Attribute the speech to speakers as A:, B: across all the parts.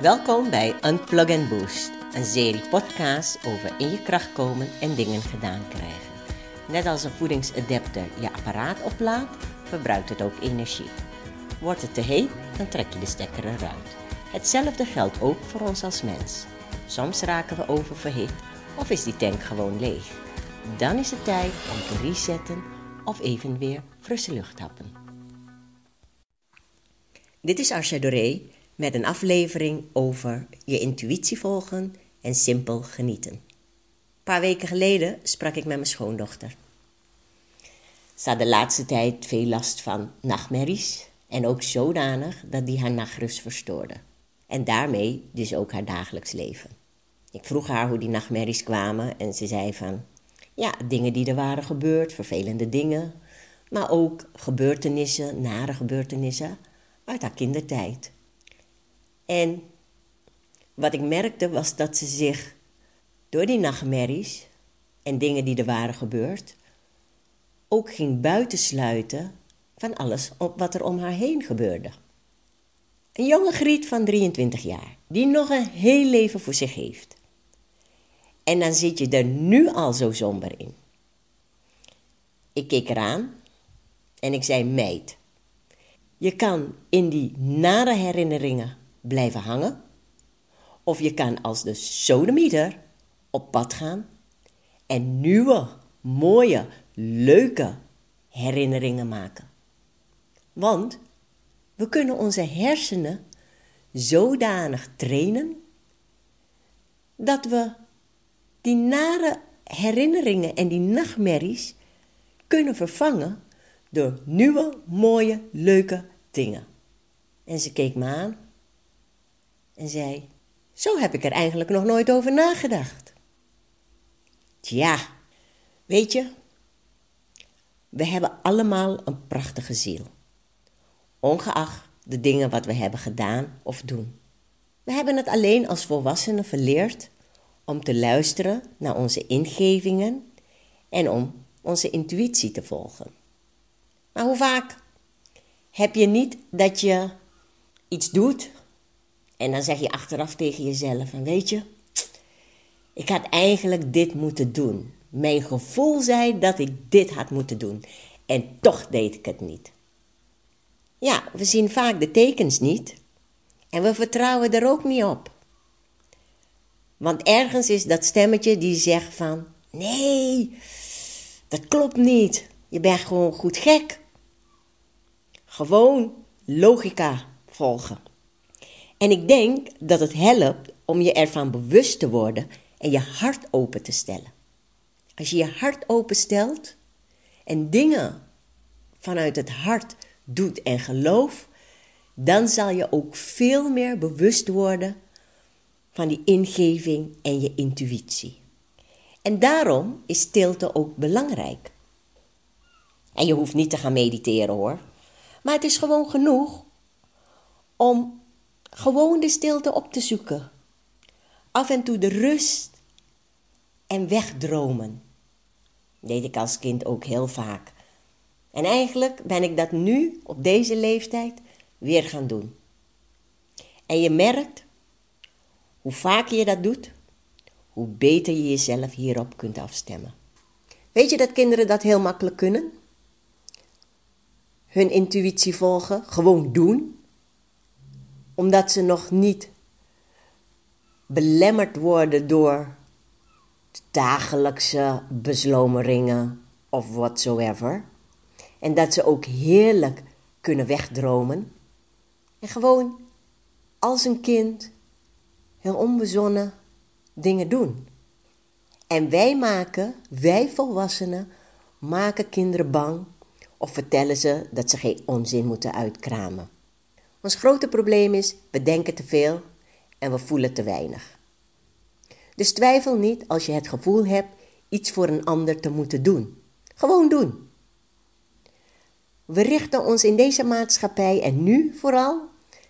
A: Welkom bij Unplug and Boost, een serie podcasts over in je kracht komen en dingen gedaan krijgen. Net als een voedingsadapter je apparaat oplaadt, verbruikt het ook energie. Wordt het te heet, dan trek je de stekker eruit. Hetzelfde geldt ook voor ons als mens. Soms raken we oververhit of is die tank gewoon leeg. Dan is het tijd om te resetten of even weer frisse lucht happen. Dit is Arja Doré met een aflevering over je intuïtie volgen en simpel genieten. Een paar weken geleden sprak ik met mijn schoondochter. Ze had de laatste tijd veel last van nachtmerries en ook zodanig dat die haar nachtrust verstoorde. En daarmee dus ook haar dagelijks leven. Ik vroeg haar hoe die nachtmerries kwamen en ze zei van... Ja, dingen die er waren gebeurd, vervelende dingen, maar ook gebeurtenissen, nare gebeurtenissen uit haar kindertijd. En wat ik merkte was dat ze zich door die nachtmerries en dingen die er waren gebeurd, ook ging buitensluiten van alles wat er om haar heen gebeurde. Een jonge griet van 23 jaar, die nog een heel leven voor zich heeft. En dan zit je er nu al zo somber in. Ik keek eraan en ik zei: Meid, je kan in die nare herinneringen blijven hangen, of je kan als de sodemieter op pad gaan en nieuwe, mooie, leuke herinneringen maken. Want we kunnen onze hersenen zodanig trainen dat we die nare herinneringen en die nachtmerries kunnen vervangen door nieuwe, mooie, leuke dingen. En ze keek me aan en zei: Zo heb ik er eigenlijk nog nooit over nagedacht. Tja, weet je, we hebben allemaal een prachtige ziel, ongeacht de dingen wat we hebben gedaan of doen. We hebben het alleen als volwassenen verleerd om te luisteren naar onze ingevingen en om onze intuïtie te volgen. Maar hoe vaak heb je niet dat je iets doet en dan zeg je achteraf tegen jezelf weet je, ik had eigenlijk dit moeten doen. Mijn gevoel zei dat ik dit had moeten doen en toch deed ik het niet. Ja, we zien vaak de tekens niet en we vertrouwen er ook niet op. Want ergens is dat stemmetje die zegt van nee, dat klopt niet. Je bent gewoon goed gek. Gewoon logica volgen. En ik denk dat het helpt om je ervan bewust te worden en je hart open te stellen. Als je je hart openstelt en dingen vanuit het hart doet en gelooft, dan zal je ook veel meer bewust worden van die ingeving en je intuïtie. En daarom is stilte ook belangrijk. En je hoeft niet te gaan mediteren hoor. Maar het is gewoon genoeg om gewoon de stilte op te zoeken. Af en toe de rust en wegdromen. deed ik als kind ook heel vaak. En eigenlijk ben ik dat nu, op deze leeftijd, weer gaan doen. En je merkt, hoe vaker je dat doet, hoe beter je jezelf hierop kunt afstemmen. Weet je dat kinderen dat heel makkelijk kunnen? Hun intuïtie volgen, gewoon doen omdat ze nog niet belemmerd worden door dagelijkse beslomeringen of whatsoever. En dat ze ook heerlijk kunnen wegdromen. En gewoon als een kind heel onbezonnen dingen doen. En wij maken, wij volwassenen, maken kinderen bang of vertellen ze dat ze geen onzin moeten uitkramen. Ons grote probleem is, we denken te veel en we voelen te weinig. Dus twijfel niet als je het gevoel hebt iets voor een ander te moeten doen. Gewoon doen. We richten ons in deze maatschappij en nu vooral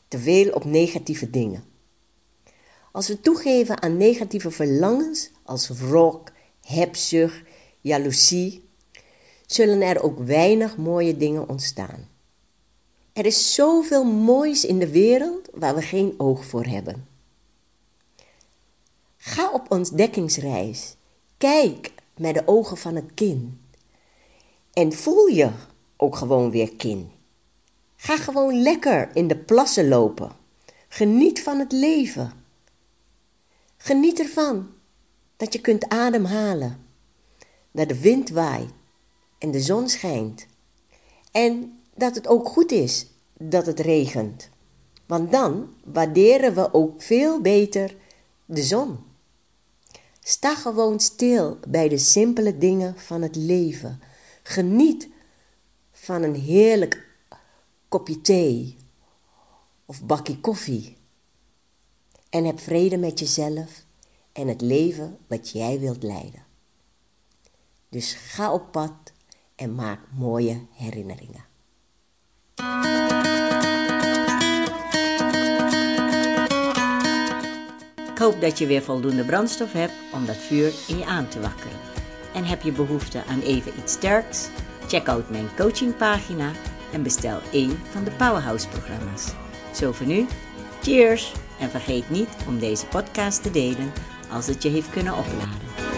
A: te veel op negatieve dingen. Als we toegeven aan negatieve verlangens als wrok, hebzucht, jaloezie, zullen er ook weinig mooie dingen ontstaan. Er is zoveel moois in de wereld waar we geen oog voor hebben. Ga op ontdekkingsreis. Kijk met de ogen van het kind. En voel je ook gewoon weer kind. Ga gewoon lekker in de plassen lopen. Geniet van het leven. Geniet ervan dat je kunt ademhalen, dat de wind waait en de zon schijnt. En dat het ook goed is dat het regent, want dan waarderen we ook veel beter de zon. Sta gewoon stil bij de simpele dingen van het leven. Geniet van een heerlijk kopje thee of bakje koffie. En heb vrede met jezelf en het leven wat jij wilt leiden. Dus ga op pad en maak mooie herinneringen. Ik hoop dat je weer voldoende brandstof hebt om dat vuur in je aan te wakkeren. En heb je behoefte aan even iets sterks? Check out mijn coachingpagina en bestel één van de Powerhouse-programma's. Zo voor nu, cheers! En vergeet niet om deze podcast te delen als het je heeft kunnen opladen.